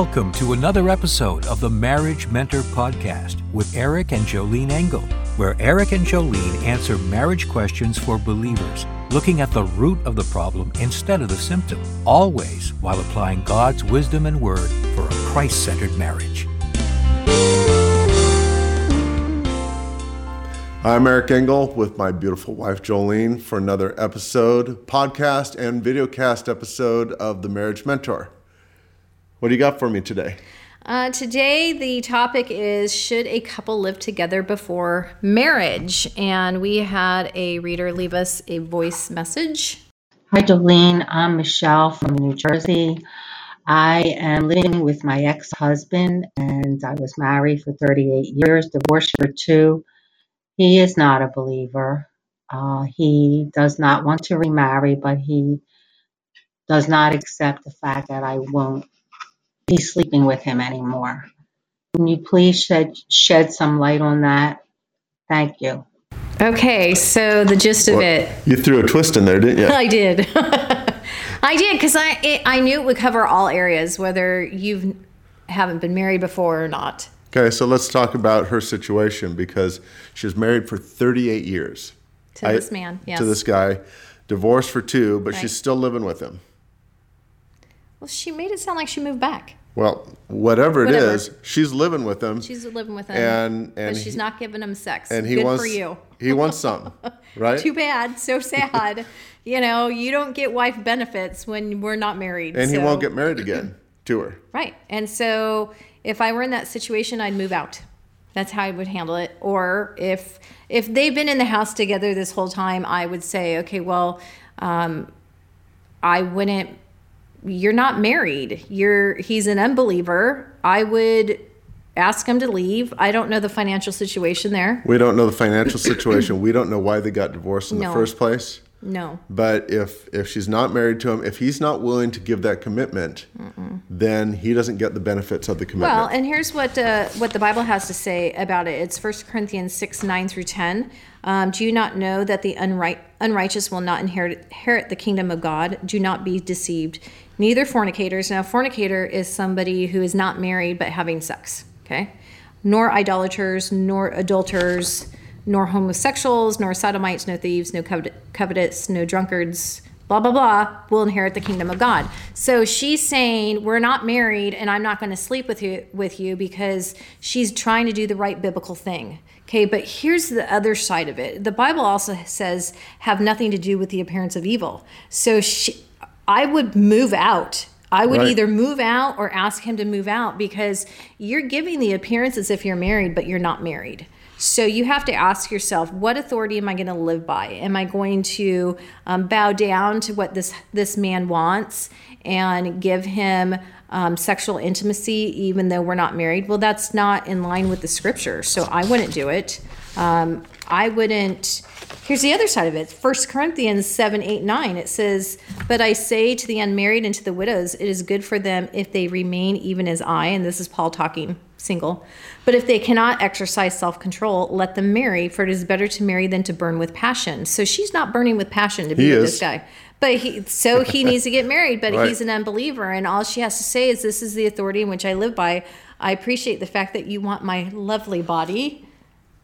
Welcome to another episode of the Marriage Mentor Podcast with Eric and Jolene Engle, where Eric and Jolene answer marriage questions for believers, looking at the root of the problem instead of the symptom, always while applying God's wisdom and word for a Christ centered marriage. I'm Eric Engle with my beautiful wife Jolene for another episode, podcast and videocast episode of The Marriage Mentor. What do you got for me today? Uh, today, the topic is Should a couple live together before marriage? And we had a reader leave us a voice message. Hi, Jolene. I'm Michelle from New Jersey. I am living with my ex husband, and I was married for 38 years, divorced for two. He is not a believer. Uh, he does not want to remarry, but he does not accept the fact that I won't be sleeping with him anymore. Can you please shed, shed some light on that? Thank you. Okay, so the gist of Well, it. You threw a twist in there, didn't you? I did. I did because I it, I knew it would cover all areas, whether you've haven't been married before or not. Okay, so let's talk about her situation because she was married for 38 years. To this man, yes. To this guy, divorced for two, but Right. she's still living with him. Well, she made it sound like she moved back. Well, whatever it is, Whatever. she's living with him. She's living with him, And- but and she's he- not giving him sex. and he Good wants for you. he wants some, right? Too bad. So sad. you know, you don't get wife benefits when we're not married. and he won't get married again to her. Right. And so if I were in that situation, I'd move out. That's how I would handle it. Or if if they've been in the house together this whole time, I would say, okay, well, um, I wouldn't. You're not married. You're he's an unbeliever. I would ask him to leave. I don't know the financial situation there. We don't know the financial situation. we don't know why they got divorced in No. the first place. No. But if if she's not married to him, if he's not willing to give that commitment, then he doesn't get the benefits of the commitment. Well, and here's what uh, what the Bible has to say about it. It's 1 Corinthians 6, 9 through 10. Um, Do you not know that the unright, unrighteous will not inherit, inherit the kingdom of God? Do not be deceived. Neither fornicators. Now, fornicator is somebody who is not married but having sex, okay? Nor idolaters, nor adulterers, nor homosexuals, nor sodomites, no thieves, no covet- covetous, no drunkards, blah blah blah will inherit the kingdom of God. So she's saying we're not married and I'm not going to sleep with you with you because she's trying to do the right biblical thing. Okay, but here's the other side of it. The Bible also says have nothing to do with the appearance of evil. So she, I would move out. I would Right. either move out or ask him to move out because you're giving the appearance as if you're married, but you're not married. So you have to ask yourself, what authority am I going to live by? Am I going to um, bow down to what this this man wants and give him um, sexual intimacy even though we're not married? Well, that's not in line with the scripture, so I wouldn't do it. Um, I wouldn't. Here's the other side of it. 1 Corinthians 7, 8, 9. It says, But I say to the unmarried and to the widows, it is good for them if they remain even as I, and this is Paul talking single. But if they cannot exercise self control, let them marry, for it is better to marry than to burn with passion. So she's not burning with passion to be He with is. this guy. But he, so he needs to get married, but Right. he's an unbeliever. And all she has to say is, This is the authority in which I live by. I appreciate the fact that you want my lovely body,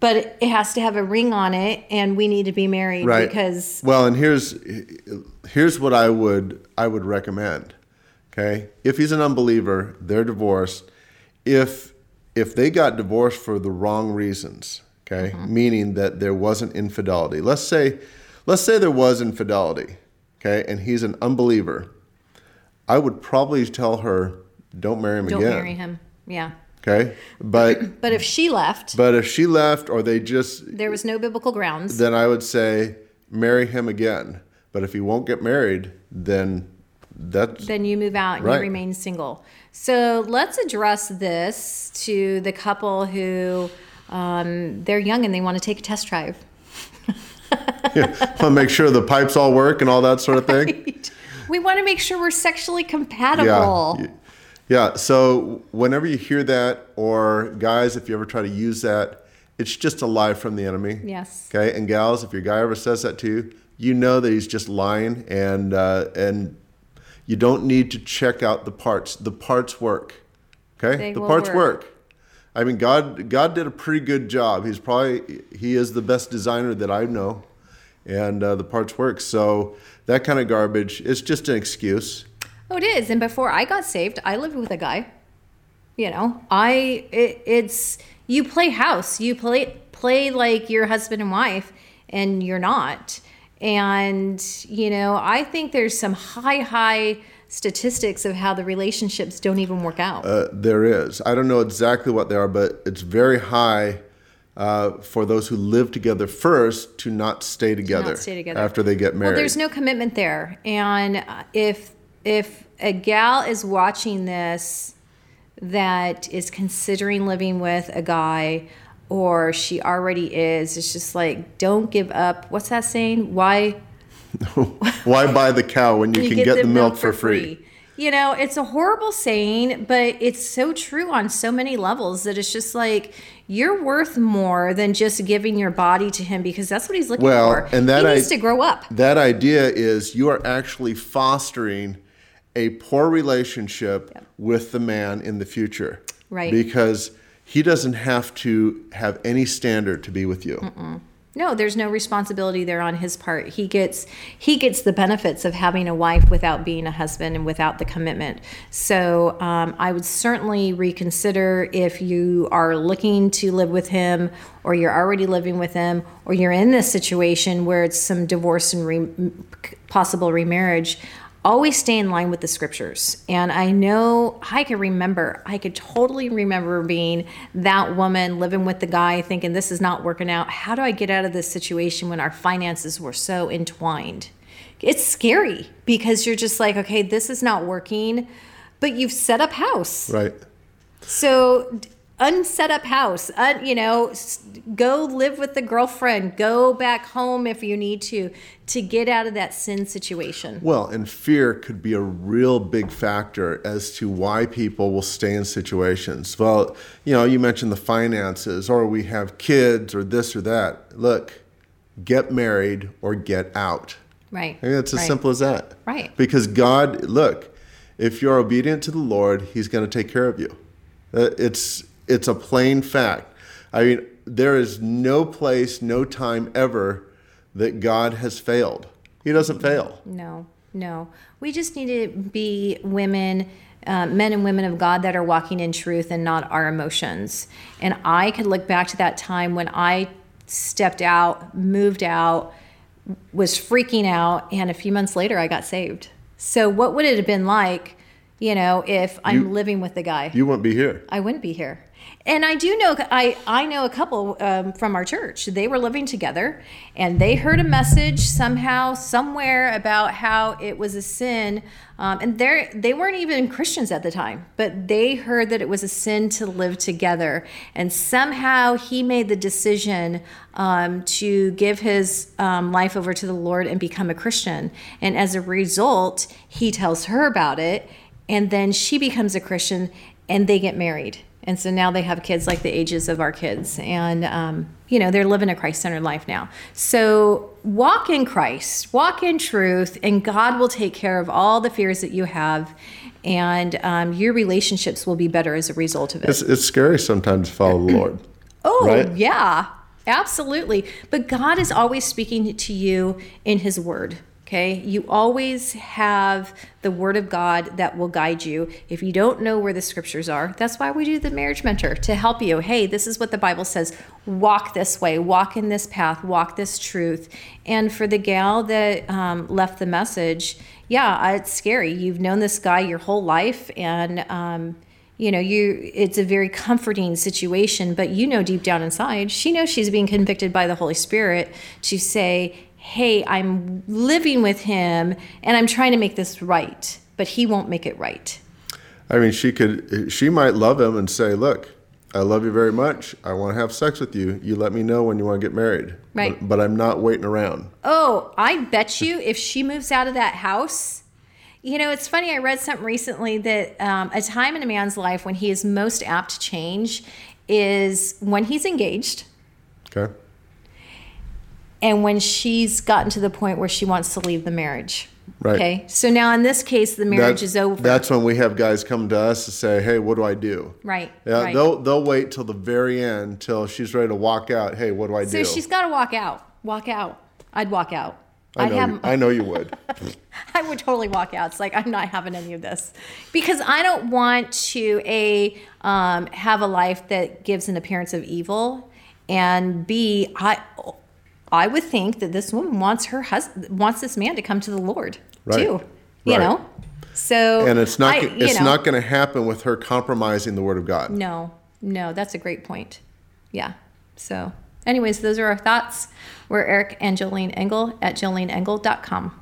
but it has to have a ring on it, and we need to be married right? because well, and here's here's what I would I would recommend. Okay, if he's an unbeliever, they're divorced. If if they got divorced for the wrong reasons, okay, Mm-hmm. meaning that there wasn't infidelity. Let's say let's say there was infidelity, okay, and he's an unbeliever. I would probably tell her, don't marry him again. don't marry him. Yeah. Okay, but But if she left, but if she left or they just there was no biblical grounds. then I would say marry him again. But if he won't get married, then that's then you move out and Right. you remain single. So let's address this to the couple who um, they're young and they want to take a test drive. want to make sure the pipes all work and all that sort of thing. We want to make sure we're sexually compatible. Yeah. Yeah. So whenever you hear that, or guys, if you ever try to use that, it's just a lie from the enemy. Yes. Okay. And gals, if your guy ever says that to you, you know that he's just lying, and uh, and you don't need to check out the parts. The parts work. Okay, They the parts work. work. I mean, God God did a pretty good job. He's probably he is the best designer that I know, and uh, the parts work. So that kind of garbage is just an excuse. Oh, it is. And before I got saved, I lived with a guy. You know, I it, it's you play house, you play play like your husband and wife, and you're not. And you know, I think there's some high high statistics of how the relationships don't even work out. Uh, there is. I don't know exactly what they are, but it's very high uh, for those who live together first to not stay together, stay together. after they get married. Well, there's no commitment there, and uh, if if a gal is watching this that is considering living with a guy, or she already is, it's just like don't give up. What's that saying? Why Why buy the cow when you, can get, the milk, for free? You know, it's a horrible saying, but it's so true on so many levels that it's just like you're worth more than just giving your body to him because that's what he's looking for. Well, for. and that he I- needs to grow up. That idea is you are actually fostering a poor relationship with the man in the future. Right. Because he doesn't have to have any standard to be with you. No, there's no responsibility there on his part. He gets he gets the benefits of having a wife without being a husband and without the commitment. So um, I would certainly reconsider if you are looking to live with him, or you're already living with him, or you're in this situation where it's some divorce and re- possible remarriage. Always stay in line with the scriptures. And I know I could remember, I could totally remember being that woman living with the guy thinking this is not working out. How do I get out of this situation when our finances were so entwined? It's scary because you're just like, okay, this is not working, but you've set up house. Right. So unset up house, un, you know, go live with the girlfriend, go back home if you need to, to get out of that sin situation. Well, and fear could be a real big factor as to why people will stay in situations. Well, you know, you mentioned the finances, or we have kids, or this or that. Look, get married or get out. Right. I mean, it's as right. simple as that. Right. Because God, look, if you're obedient to the Lord, He's going to take care of you. Uh, It's it's a plain fact. I mean, there is no place, no time ever that God has failed. He doesn't fail. No, no. We just need to be women, uh, men and women of God that are walking in truth and not our emotions. And I could look back to that time when I stepped out, moved out, was freaking out, and a few months later I got saved. So, what would it have been like, you know, if I'm You- living with the guy? You wouldn't be here. I wouldn't be here. And I do know I I know a couple um, from our church. They were living together, and they heard a message somehow somewhere about how it was a sin. Um, and they they weren't even Christians at the time, but they heard that it was a sin to live together. And somehow he made the decision um, to give his um, life over to the Lord and become a Christian. And as a result, he tells her about it, and then she becomes a Christian, and they get married. And so now they have kids like the ages of our kids. And, um, you know, they're living a Christ centered life now. So walk in Christ, walk in truth, and God will take care of all the fears that you have. And um, your relationships will be better as a result of it. It's, it's scary sometimes to follow the Lord. Oh, Right? yeah, absolutely. But God is always speaking to you in His Word. Okay. You always have the Word of God that will guide you. If you don't know where the scriptures are, that's why we do the marriage mentor to help you. Hey, this is what the Bible says. Walk this way, walk in this path, walk this truth. And for the gal that um, left the message, yeah, it's scary. You've known this guy your whole life, and um, you know you it's a very comforting situation but you know deep down inside she knows she's being convicted by the holy spirit to say hey i'm living with him and i'm trying to make this right but he won't make it right I mean, she could, she might love him and say, "Look, I love you very much. I want to have sex with you. You let me know when you want to get married. Right. But, but I'm not waiting around." oh i bet you if she moves out of that house you know it's funny i read something recently that um, a time in a man's life when he is most apt to change is when he's engaged Okay. And when she's gotten to the point where she wants to leave the marriage. Right. Okay. So now in this case, the marriage That- is over. That's when we have guys come to us to say, "Hey, what do I do?" right. Yeah, right. they'll they'll wait till the very end till she's ready to walk out. Hey, what do I so do? So she's got to walk out. Walk out. I'd walk out. I know, have. you, I know you would. I would totally walk out. It's like I'm not having any of this because I don't want to a um, have a life that gives an appearance of evil, and b I I would think that this woman wants her husband wants this man to come to the Lord Right. too. You Right. know, so and it's not I- it's know, not going to happen with her compromising the word of God. No, no, that's a great point. Yeah. So, anyways, those are our thoughts. We're Eric and Jolene Engle at joleneengle.com.